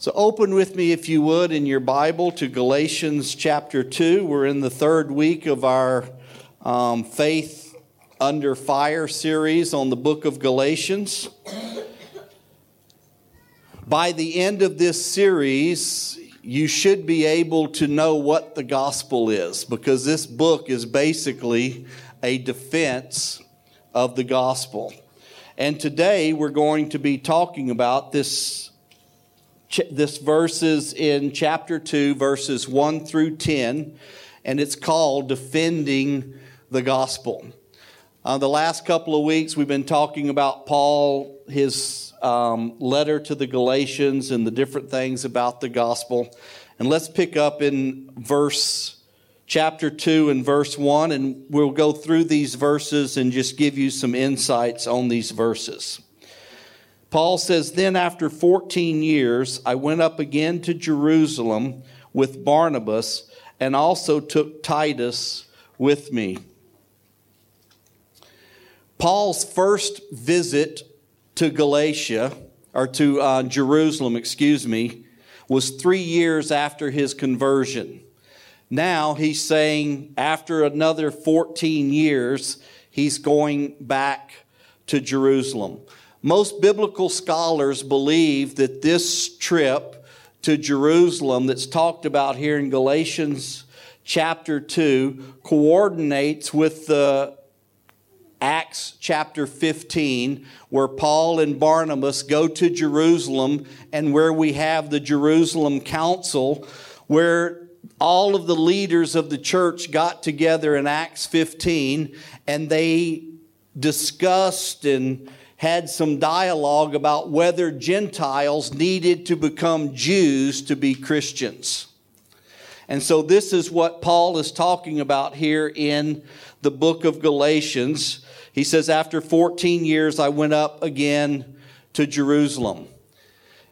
So, open with me, if you would, in your Bible to Galatians chapter 2. We're in the third week of our um, Faith Under Fire series on the book of Galatians. By the end of this series, you should be able to know what the gospel is because this book is basically a defense of the gospel. And today we're going to be talking about this this verse is in chapter 2, verses 1 through 10, and it's called Defending the Gospel. Uh, the last couple of weeks, we've been talking about Paul, his um, letter to the Galatians, and the different things about the gospel. And let's pick up in verse chapter 2 and verse 1, and we'll go through these verses and just give you some insights on these verses. Paul says, Then after 14 years, I went up again to Jerusalem with Barnabas and also took Titus with me. Paul's first visit to Galatia, or to uh, Jerusalem, excuse me, was three years after his conversion. Now he's saying after another 14 years, he's going back to Jerusalem. Most biblical scholars believe that this trip to Jerusalem that's talked about here in Galatians chapter 2 coordinates with the Acts chapter 15, where Paul and Barnabas go to Jerusalem and where we have the Jerusalem Council, where all of the leaders of the church got together in Acts 15 and they discussed and had some dialogue about whether Gentiles needed to become Jews to be Christians. And so, this is what Paul is talking about here in the book of Galatians. He says, After 14 years, I went up again to Jerusalem.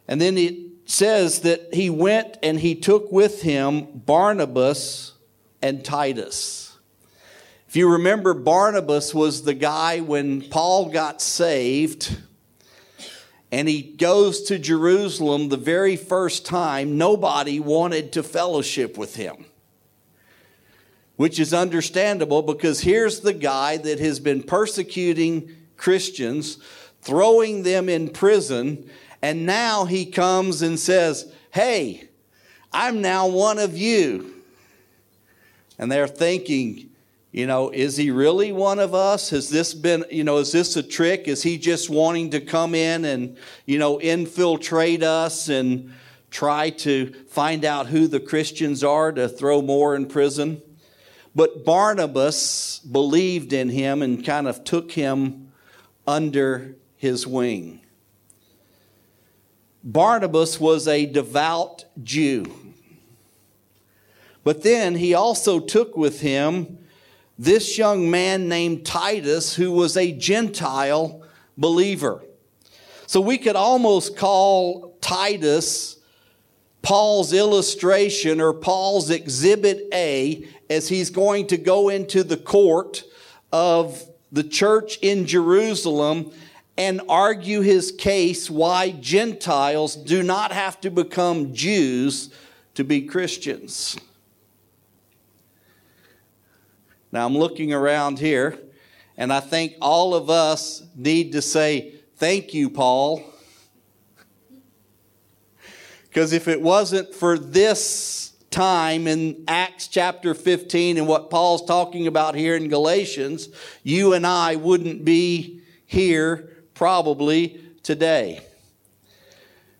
And then it says that he went and he took with him Barnabas and Titus. If you remember, Barnabas was the guy when Paul got saved and he goes to Jerusalem the very first time, nobody wanted to fellowship with him. Which is understandable because here's the guy that has been persecuting Christians, throwing them in prison, and now he comes and says, Hey, I'm now one of you. And they're thinking, you know, is he really one of us? Has this been, you know, is this a trick? Is he just wanting to come in and, you know, infiltrate us and try to find out who the Christians are to throw more in prison? But Barnabas believed in him and kind of took him under his wing. Barnabas was a devout Jew. But then he also took with him this young man named Titus, who was a Gentile believer. So we could almost call Titus Paul's illustration or Paul's exhibit A as he's going to go into the court of the church in Jerusalem and argue his case why Gentiles do not have to become Jews to be Christians. Now I'm looking around here, and I think all of us need to say, Thank you, Paul. Because if it wasn't for this time in Acts chapter 15 and what Paul's talking about here in Galatians, you and I wouldn't be here probably today.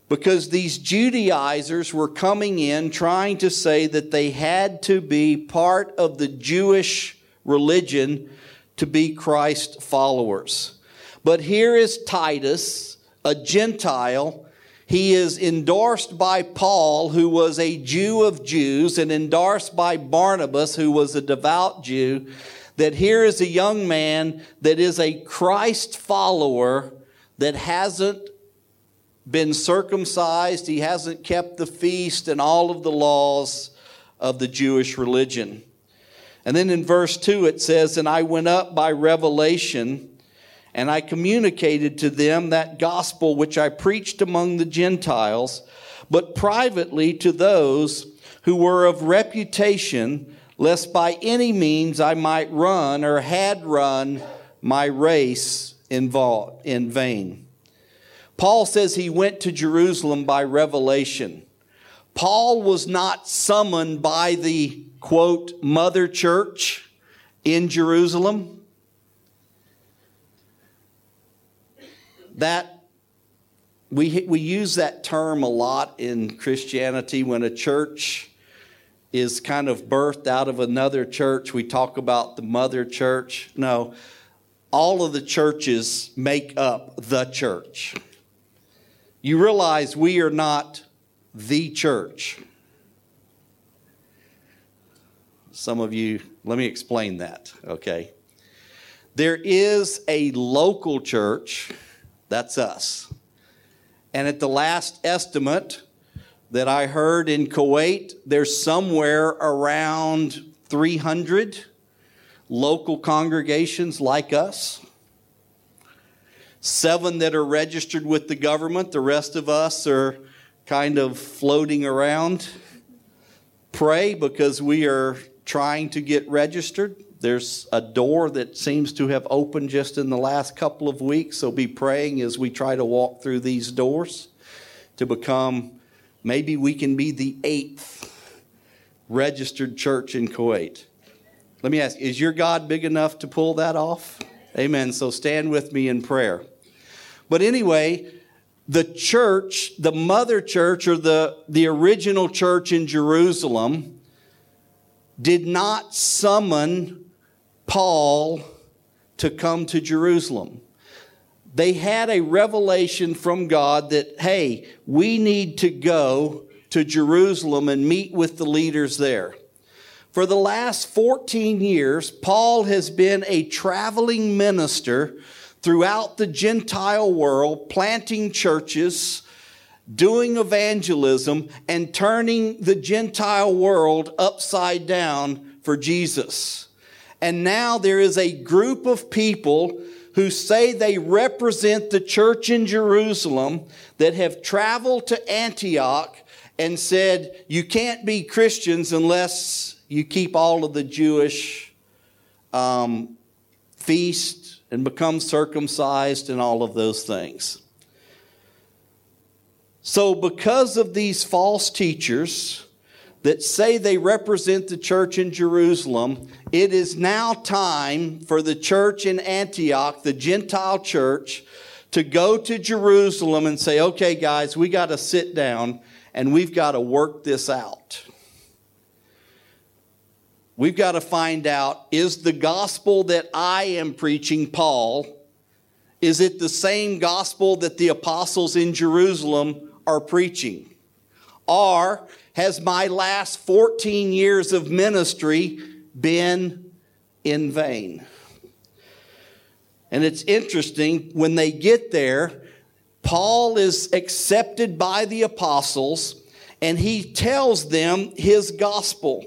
because these Judaizers were coming in trying to say that they had to be part of the Jewish religion to be Christ followers. But here is Titus, a Gentile. He is endorsed by Paul, who was a Jew of Jews, and endorsed by Barnabas, who was a devout Jew. That here is a young man that is a Christ follower that hasn't been circumcised, he hasn't kept the feast and all of the laws of the Jewish religion. And then in verse 2 it says, And I went up by revelation, and I communicated to them that gospel which I preached among the Gentiles, but privately to those who were of reputation, lest by any means I might run or had run my race in vain. Paul says he went to Jerusalem by revelation. Paul was not summoned by the quote, mother church in Jerusalem. That we, we use that term a lot in Christianity when a church is kind of birthed out of another church. We talk about the mother church. No, all of the churches make up the church you realize we are not the church. Some of you, let me explain that, okay? There is a local church, that's us. And at the last estimate that I heard in Kuwait, there's somewhere around 300 local congregations like us seven that are registered with the government. The rest of us are kind of floating around. Pray because we are trying to get registered. There's a door that seems to have opened just in the last couple of weeks, so be praying as we try to walk through these doors to become maybe we can be the eighth registered church in Kuwait. Let me ask, is your God big enough to pull that off? Amen. So stand with me in prayer. But anyway, the church, the mother church or the, the original church in Jerusalem, did not summon Paul to come to Jerusalem. They had a revelation from God that, hey, we need to go to Jerusalem and meet with the leaders there. For the last 14 years, Paul has been a traveling minister throughout the Gentile world, planting churches, doing evangelism, and turning the Gentile world upside down for Jesus. And now there is a group of people who say they represent the church in Jerusalem that have traveled to Antioch and said, You can't be Christians unless you keep all of the Jewish um, feasts and become circumcised and all of those things. So, because of these false teachers that say they represent the church in Jerusalem, it is now time for the church in Antioch, the Gentile church, to go to Jerusalem and say, okay, guys, we got to sit down and we've got to work this out. We've got to find out is the gospel that I am preaching, Paul, is it the same gospel that the apostles in Jerusalem are preaching? Or has my last 14 years of ministry been in vain? And it's interesting when they get there, Paul is accepted by the apostles and he tells them his gospel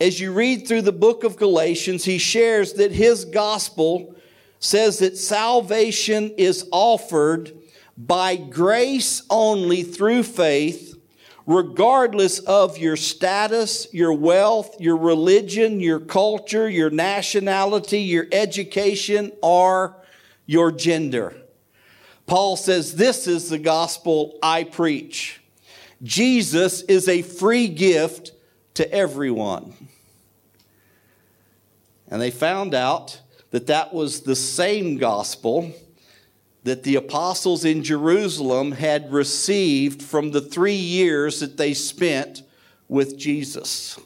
as you read through the book of Galatians, he shares that his gospel says that salvation is offered by grace only through faith, regardless of your status, your wealth, your religion, your culture, your nationality, your education, or your gender. Paul says, This is the gospel I preach. Jesus is a free gift to everyone. And they found out that that was the same gospel that the apostles in Jerusalem had received from the three years that they spent with Jesus.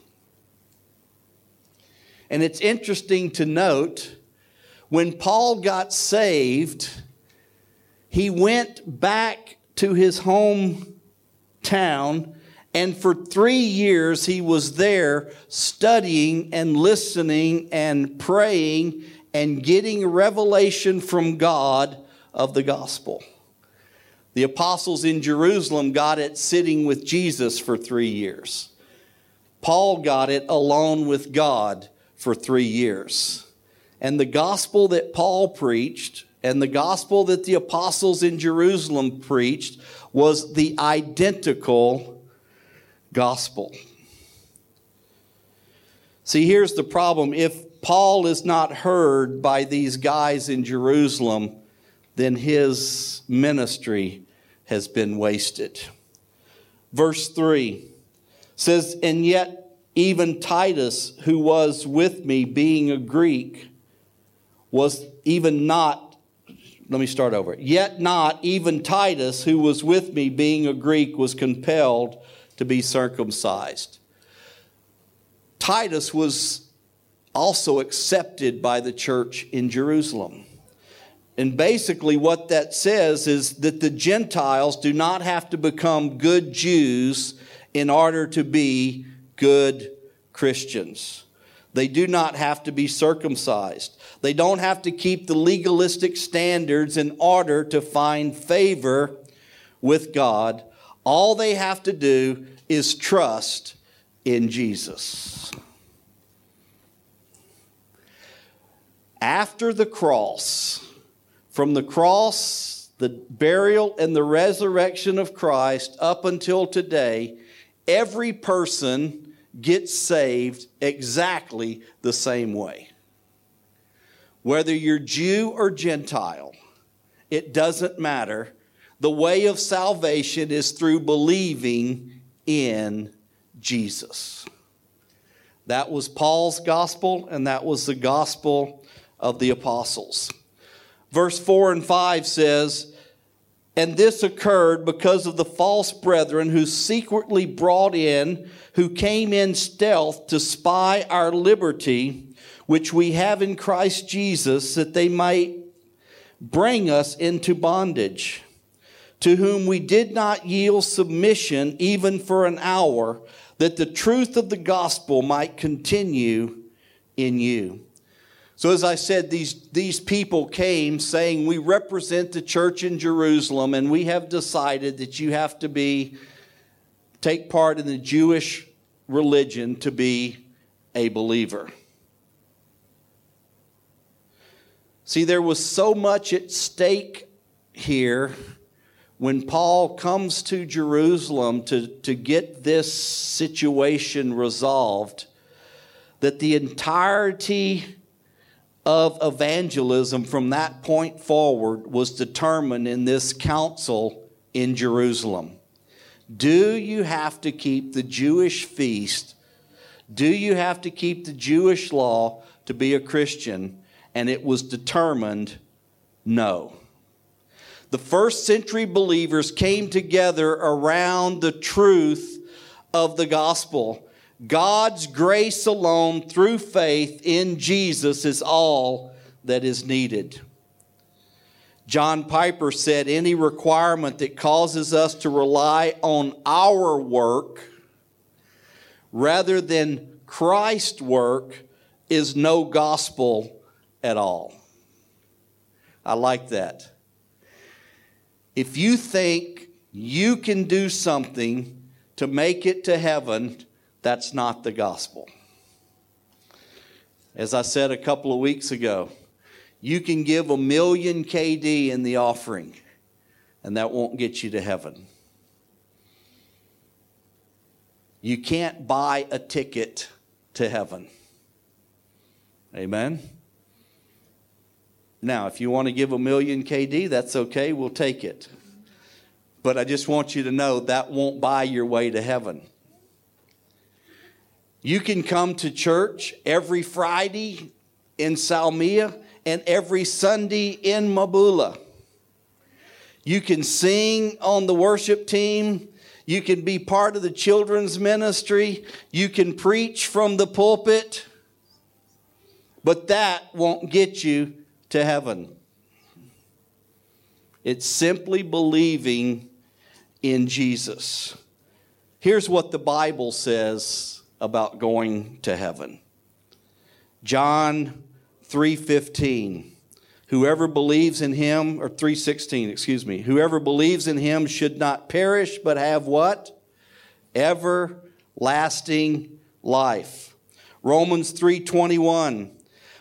And it's interesting to note when Paul got saved, he went back to his hometown, and for three years he was there studying and listening and praying and getting revelation from God of the gospel. The apostles in Jerusalem got it sitting with Jesus for three years. Paul got it alone with God for three years. And the gospel that Paul preached and the gospel that the apostles in Jerusalem preached was the identical gospel. See, here's the problem. If Paul is not heard by these guys in Jerusalem, then his ministry has been wasted. Verse 3 says, And yet, even Titus, who was with me, being a Greek, was even not let me start over. Yet not even Titus, who was with me, being a Greek, was compelled to be circumcised. Titus was also accepted by the church in Jerusalem. And basically, what that says is that the Gentiles do not have to become good Jews in order to be good Christians. They do not have to be circumcised. They don't have to keep the legalistic standards in order to find favor with God. All they have to do is trust in Jesus. After the cross, from the cross, the burial, and the resurrection of Christ up until today, every person gets saved exactly the same way. Whether you're Jew or Gentile, it doesn't matter. The way of salvation is through believing in Jesus. That was Paul's gospel, and that was the gospel of the apostles. Verse 4 and 5 says, And this occurred because of the false brethren who secretly brought in, who came in stealth to spy our liberty which we have in Christ Jesus, that they might bring us into bondage, to whom we did not yield submission even for an hour, that the truth of the gospel might continue in you. So, as I said, these, these people came saying, We represent the church in Jerusalem, and we have decided that you have to be, take part in the Jewish religion to be a believer. See, there was so much at stake here when Paul comes to Jerusalem to, to get this situation resolved that the entirety of evangelism from that point forward was determined in this council in Jerusalem. Do you have to keep the Jewish feast? Do you have to keep the Jewish law to be a Christian? and it was determined no. The first century believers came together around the truth of the gospel. God's grace alone through faith in Jesus is all that is needed. John Piper said any requirement that causes us to rely on our work rather than Christ's work is no gospel at all. I like that. If you think you can do something to make it to heaven, that's not the gospel. As I said a couple of weeks ago, you can give a million KD in the offering, and that won't get you to heaven. You can't buy a ticket to heaven. Amen? Now, if you want to give a million KD, that's okay, we'll take it. But I just want you to know that won't buy your way to heaven. You can come to church every Friday in Salmia and every Sunday in Mahboula. You can sing on the worship team. You can be part of the children's ministry. You can preach from the pulpit. But that won't get you to heaven. It's simply believing in Jesus. Here's what the Bible says about going to heaven. John 3:15 Whoever believes in him or 316 excuse me whoever believes in him should not perish but have what everlasting life Romans 3:21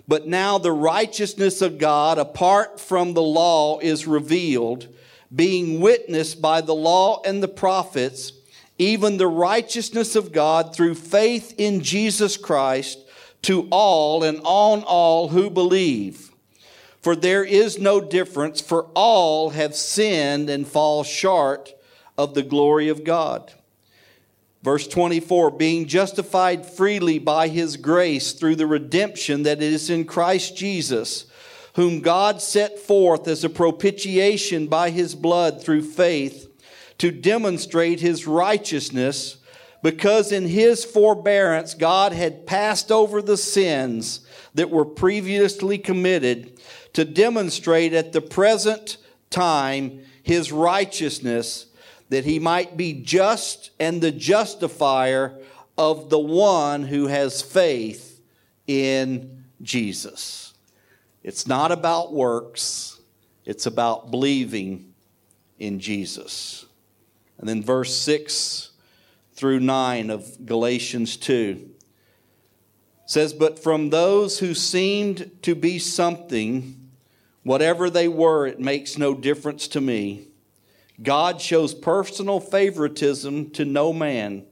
but now the righteousness of God apart from the law is revealed, being witnessed by the law and the prophets, even the righteousness of God through faith in Jesus Christ to all and on all who believe. For there is no difference, for all have sinned and fall short of the glory of God. Verse 24, being justified freely by his grace through the redemption that is in Christ Jesus, whom God set forth as a propitiation by his blood through faith to demonstrate his righteousness, because in his forbearance God had passed over the sins that were previously committed to demonstrate at the present time his righteousness that he might be just and the justifier of the one who has faith in Jesus. It's not about works, it's about believing in Jesus. And then verse 6 through 9 of Galatians 2 says, But from those who seemed to be something, whatever they were, it makes no difference to me. God shows personal favoritism to no man.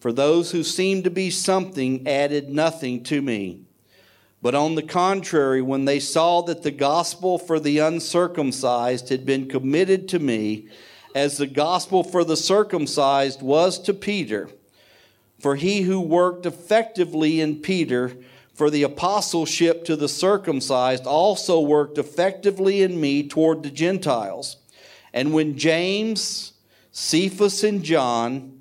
For those who seemed to be something added nothing to me. But on the contrary, when they saw that the gospel for the uncircumcised had been committed to me, as the gospel for the circumcised was to Peter, for he who worked effectively in Peter for the apostleship to the circumcised also worked effectively in me toward the Gentiles. And when James, Cephas, and John,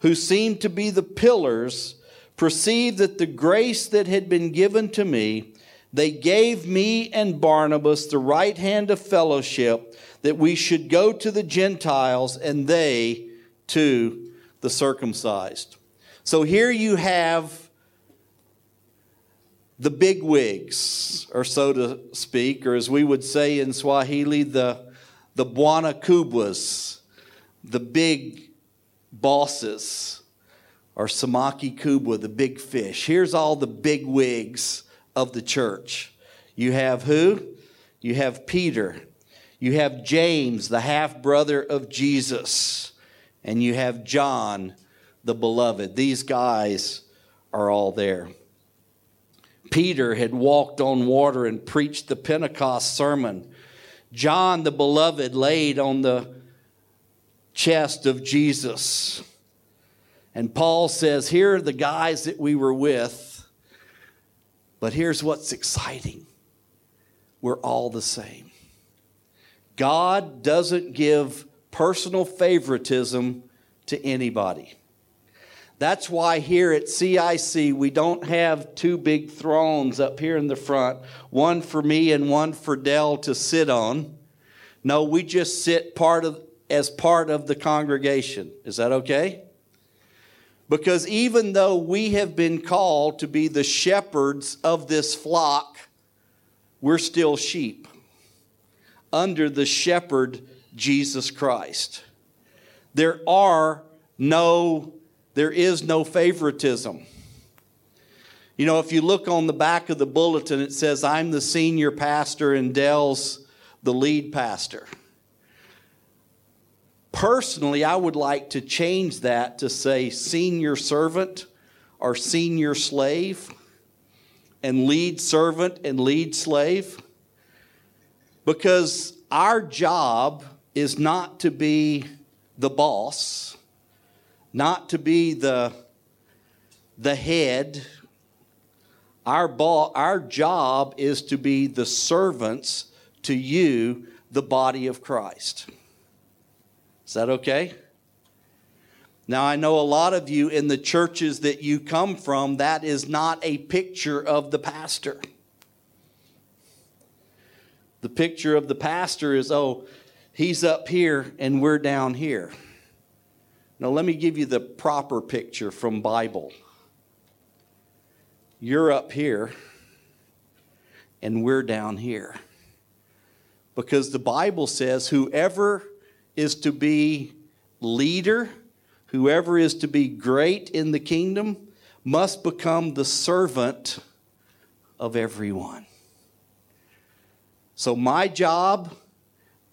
who seemed to be the pillars, perceived that the grace that had been given to me, they gave me and Barnabas the right hand of fellowship that we should go to the Gentiles and they to the circumcised. So here you have the big wigs, or so to speak, or as we would say in Swahili, the the Bwana Kubwas, the big bosses, or Samaki Kubwa, the big fish. Here's all the big wigs of the church. You have who? You have Peter. You have James, the half brother of Jesus. And you have John, the beloved. These guys are all there. Peter had walked on water and preached the Pentecost sermon. John the beloved laid on the chest of Jesus. And Paul says, Here are the guys that we were with, but here's what's exciting we're all the same. God doesn't give personal favoritism to anybody. That's why here at CIC, we don't have two big thrones up here in the front, one for me and one for Dell to sit on. No, we just sit part of, as part of the congregation. Is that okay? Because even though we have been called to be the shepherds of this flock, we're still sheep under the shepherd Jesus Christ. There are no there is no favoritism. You know, if you look on the back of the bulletin, it says, I'm the senior pastor and Dell's the lead pastor. Personally, I would like to change that to say senior servant or senior slave and lead servant and lead slave because our job is not to be the boss not to be the, the head. Our, ball, our job is to be the servants to you, the body of Christ. Is that okay? Now, I know a lot of you in the churches that you come from, that is not a picture of the pastor. The picture of the pastor is, oh, he's up here and we're down here. Now, let me give you the proper picture from Bible. You're up here and we're down here. Because the Bible says whoever is to be leader, whoever is to be great in the kingdom, must become the servant of everyone. So, my job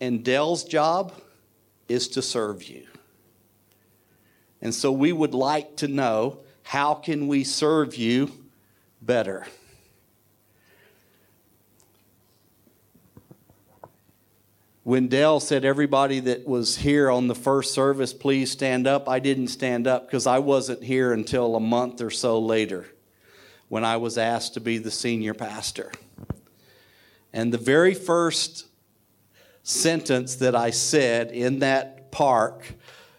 and Dell's job is to serve you. And so, we would like to know how can we serve you better? When Dell said, Everybody that was here on the first service, please stand up, I didn't stand up because I wasn't here until a month or so later when I was asked to be the senior pastor. And the very first sentence that I said in that park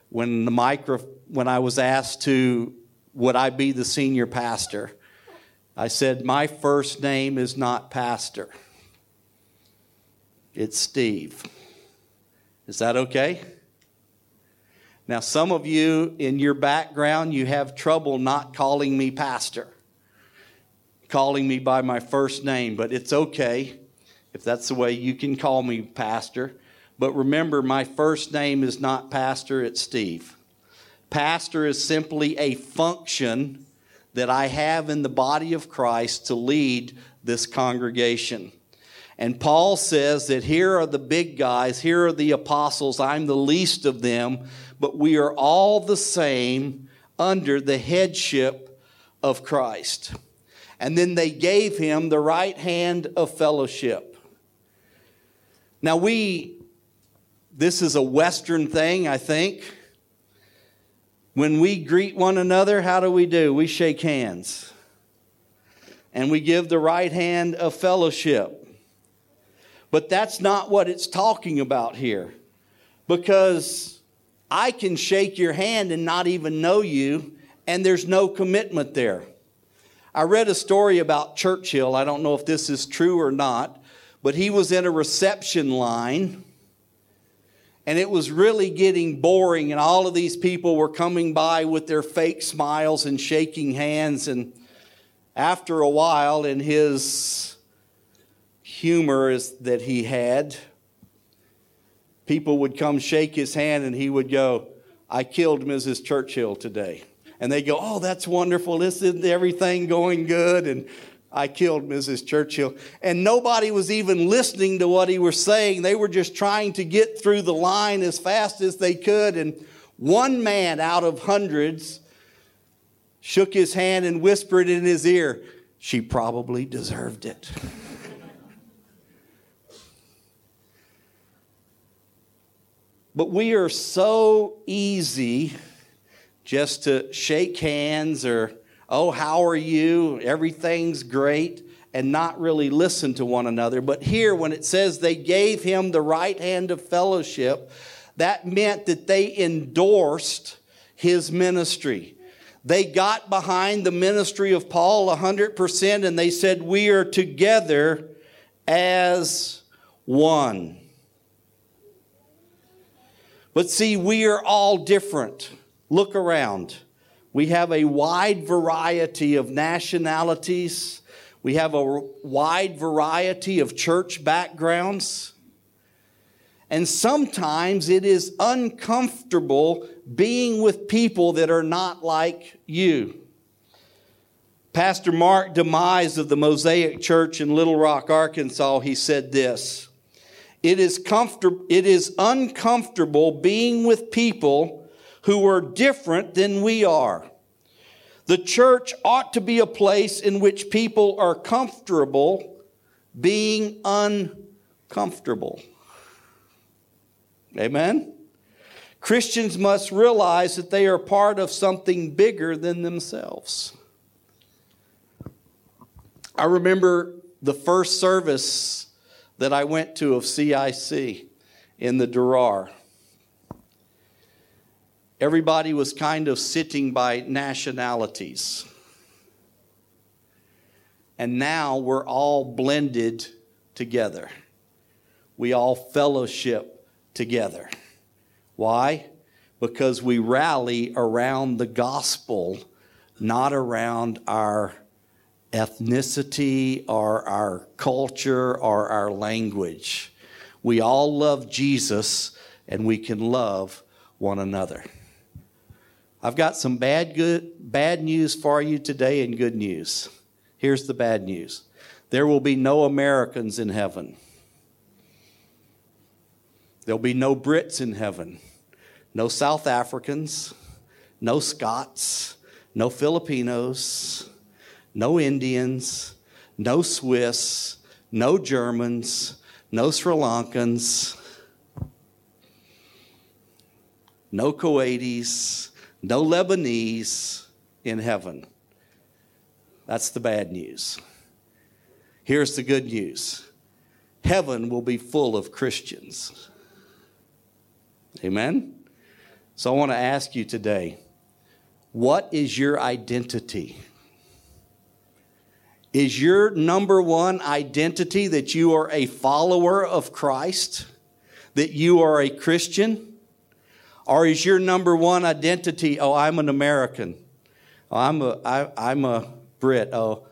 when the micro when I was asked to would I be the senior pastor? I said my first name is not pastor. It's Steve. Is that okay? Now, some of you in your background, you have trouble not calling me pastor, calling me by my first name, but it's okay if that's the way you can call me pastor. But remember, my first name is not pastor, it's Steve. Pastor is simply a function that I have in the body of Christ to lead this congregation. And Paul says that here are the big guys, here are the apostles, I'm the least of them, but we are all the same under the headship of Christ. And then they gave him the right hand of fellowship. Now, we, this is a Western thing, I think. When we greet one another, how do we do? We shake hands. And we give the right hand of fellowship. But that's not what it's talking about here. Because I can shake your hand and not even know you, and there's no commitment there. I read a story about Churchill. I don't know if this is true or not, but he was in a reception line and it was really getting boring, and all of these people were coming by with their fake smiles and shaking hands. And after a while, in his humor is, that he had. People would come shake his hand and he would go, I killed Mrs. Churchill today. And they go, Oh, that's wonderful. Isn't everything going good? And I killed Mrs. Churchill. And nobody was even listening to what he was saying. They were just trying to get through the line as fast as they could. And one man out of hundreds shook his hand and whispered in his ear, She probably deserved it. But we are so easy just to shake hands or, oh, how are you? Everything's great, and not really listen to one another. But here, when it says they gave him the right hand of fellowship, that meant that they endorsed his ministry. They got behind the ministry of Paul 100% and they said, We are together as one. But see, we are all different. Look around. We have a wide variety of nationalities. We have a wide variety of church backgrounds. And sometimes it is uncomfortable being with people that are not like you. Pastor Mark DeYmaz of the Mosaic Church in Little Rock, Arkansas, he said this it is, comfort- it is uncomfortable being with people who are different than we are. The church ought to be a place in which people are comfortable being uncomfortable. Amen? Christians must realize that they are part of something bigger than themselves. I remember the first service that I went to of CIC in the Durar. Everybody was kind of sitting by nationalities. And now we're all blended together. We all fellowship together. Why? Because we rally around the gospel, not around our ethnicity or our culture or our language. We all love Jesus and we can love one another. I've got some bad good bad news for you today and good news. Here's the bad news. There will be no Americans in heaven. There'll be no Brits in heaven. No South Africans, no Scots, no Filipinos, no Indians, no Swiss, no Germans, no Sri Lankans, no Kuwaitis, no Lebanese in heaven. That's the bad news. Here's the good news heaven will be full of Christians. Amen? So I want to ask you today what is your identity? Is your number one identity that you are a follower of Christ? That you are a Christian? Or is your number one identity, oh, I'm an American? Oh, I'm a, I, I'm a Brit. Oh,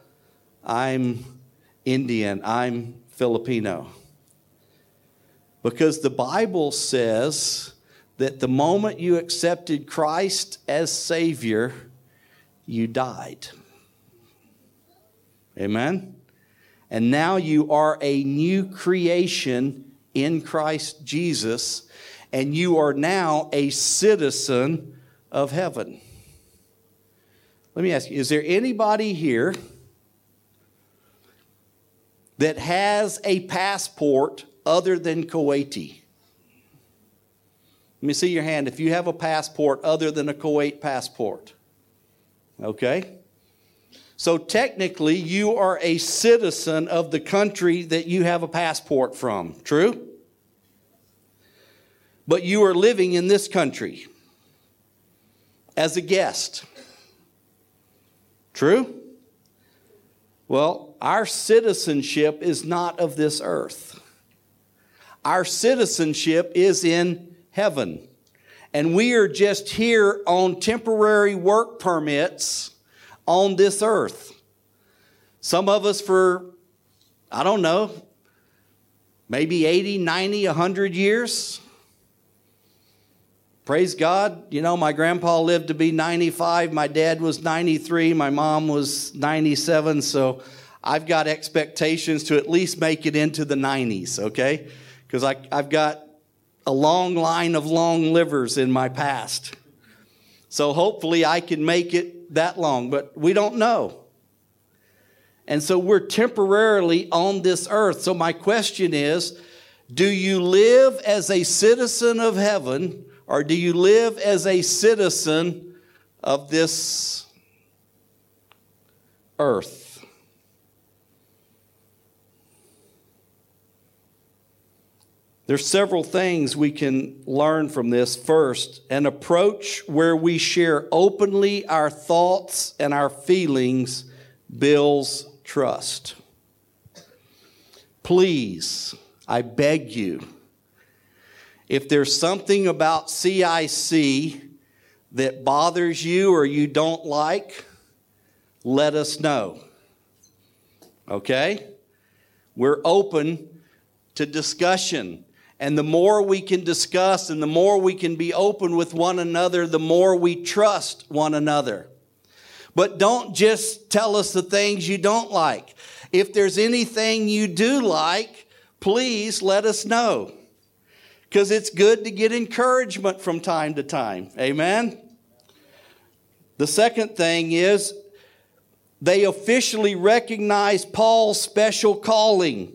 I'm Indian. I'm Filipino. Because the Bible says that the moment you accepted Christ as Savior, you died. Amen? And now you are a new creation in Christ Jesus, and you are now a citizen of heaven. Let me ask you is there anybody here that has a passport other than Kuwaiti? Let me see your hand if you have a passport other than a Kuwait passport. Okay? So technically, you are a citizen of the country that you have a passport from. True? But you are living in this country as a guest. True? Well, our citizenship is not of this earth. Our citizenship is in heaven. And we are just here on temporary work permits on this earth. Some of us for, I don't know, maybe 80, 90, 100 years. Praise God. You know, my grandpa lived to be 95. My dad was 93. My mom was 97. So I've got expectations to at least make it into the 90s, okay? Because I've got a long line of long livers in my past. So hopefully I can make it that long, but we don't know. And so we're temporarily on this earth. So my question is do you live as a citizen of heaven or do you live as a citizen of this earth? There's several things we can learn from this. First, an approach where we share openly our thoughts and our feelings builds trust. Please, I beg you, if there's something about CIC that bothers you or you don't like, let us know. Okay? We're open to discussion. And the more we can discuss and the more we can be open with one another, the more we trust one another. But don't just tell us the things you don't like. If there's anything you do like, please let us know. Because it's good to get encouragement from time to time. Amen? The second thing is they officially recognize Paul's special calling.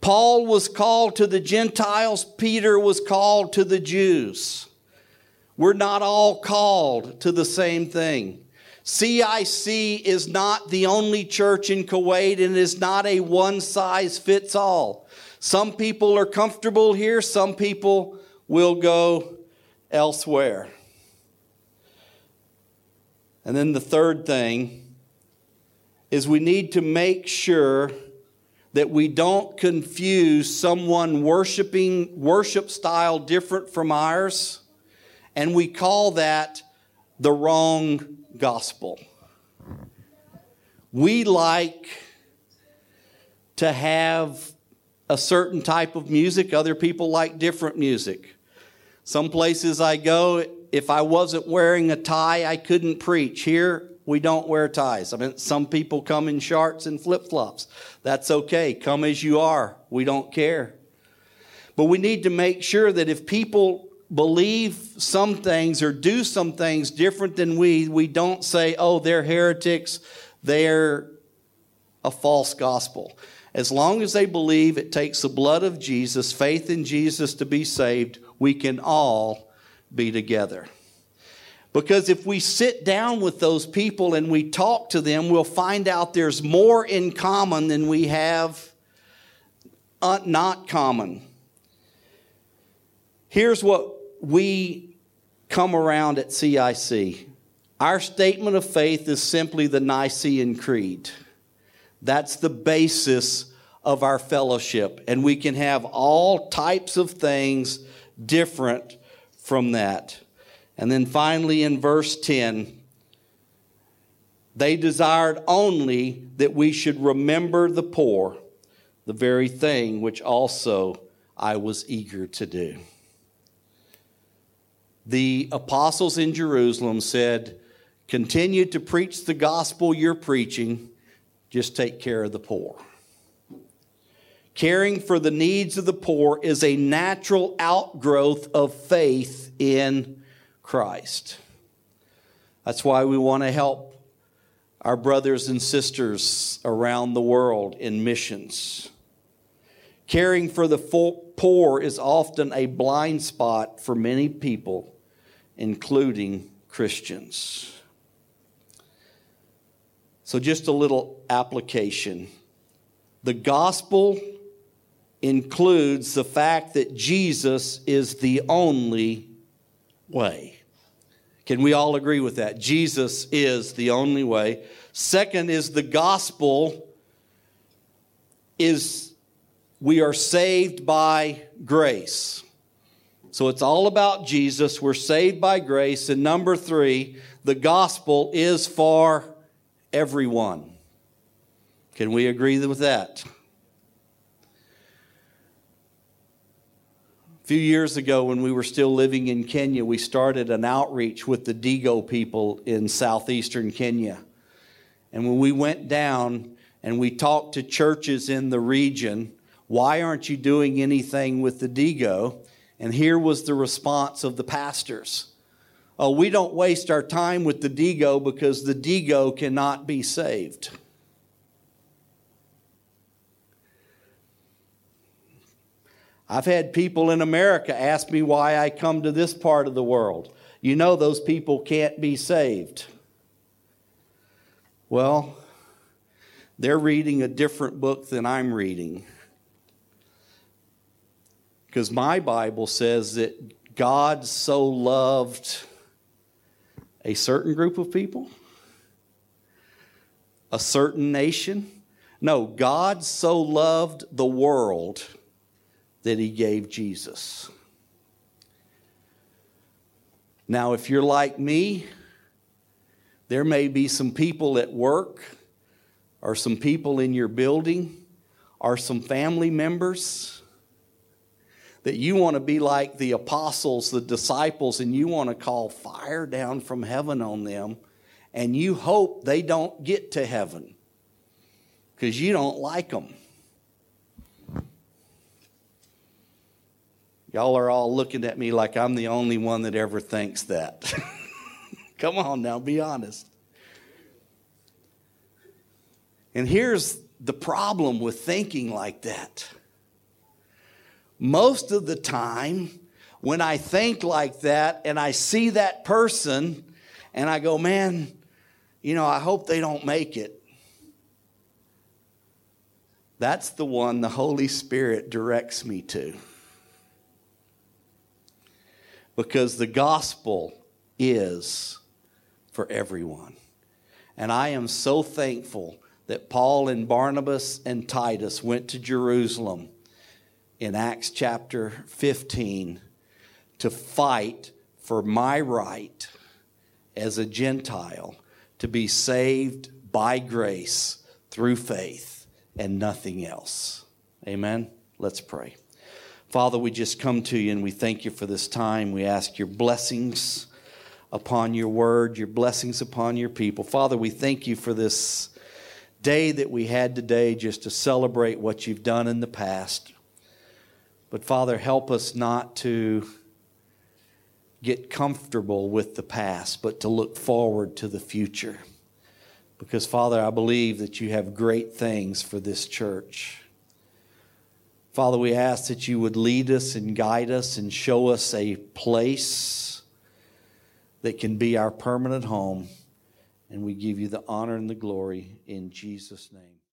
Paul was called to the Gentiles, Peter was called to the Jews. We're not all called to the same thing. CIC is not the only church in Kuwait and is not a one size fits all. Some people are comfortable here, some people will go elsewhere. And then the third thing is we need to make sure that we don't confuse someone worshiping worship style different from ours and we call that the wrong gospel. We like to have a certain type of music, other people like different music. Some places I go, if I wasn't wearing a tie, I couldn't preach. Here, we don't wear ties. I mean, some people come in shorts and flip flops. That's okay. Come as you are. We don't care. But we need to make sure that if people believe some things or do some things different than we, we don't say, oh, they're heretics, they're a false gospel. As long as they believe it takes the blood of Jesus, faith in Jesus to be saved, we can all be together. Because if we sit down with those people and we talk to them, we'll find out there's more in common than we have uh, not common. Here's what we come around at CIC. Our statement of faith is simply the Nicene Creed. That's the basis of our fellowship. And we can have all types of things different from that. And then finally, in verse 10, they desired only that we should remember the poor, the very thing which also I was eager to do the apostles in Jerusalem said, Continue to preach the gospel you're preaching, just take care of the poor. Caring for the needs of the poor is a natural outgrowth of faith in Christ. That's why we want to help our brothers and sisters around the world in missions. Caring for the poor is often a blind spot for many people including Christians. So, just a little application. The gospel includes the fact that Jesus is the only way. Can we all agree with that? Jesus is the only way. Second is the gospel is we are saved by grace. So it's all about Jesus. We're saved by grace. And number three, the gospel is for everyone. Can we agree with that? A few years ago, when we were still living in Kenya, we started an outreach with the Digo people in southeastern Kenya. And when we went down and we talked to churches in the region, why aren't you doing anything with the Digo? And here was the response of the pastors Oh, we don't waste our time with the Digo because the Digo cannot be saved. I've had people in America ask me why I come to this part of the world. You know, those people can't be saved. Well, they're reading a different book than I'm reading. Because my Bible says that God so loved a certain group of people, a certain nation. No, God so loved the world that he gave Jesus. Now, if you're like me, there may be some people at work, or some people in your building, or some family members that you want to be like the apostles, the disciples, and you want to call fire down from heaven on them, and you hope they don't get to heaven because you don't like them. Y'all are all looking at me like I'm the only one that ever thinks that. Come on now, be honest. And here's the problem with thinking like that most of the time, when I think like that and I see that person and I go, man, you know, I hope they don't make it. That's the one the Holy Spirit directs me to. Because the gospel is for everyone. And I am so thankful that Paul and Barnabas and Titus went to Jerusalem in Acts chapter 15 to fight for my right as a Gentile to be saved by grace through faith and nothing else. Amen. Let's pray. Father, we just come to you and we thank you for this time. We ask your blessings upon your word, your blessings upon your people. Father, we thank you for this day that we had today just to celebrate what you've done in the past. But Father, help us not to get comfortable with the past, but to look forward to the future. Because, Father, I believe that you have great things for this church. Father, we ask that you would lead us and guide us and show us a place that can be our permanent home. And we give you the honor and the glory in Jesus' name.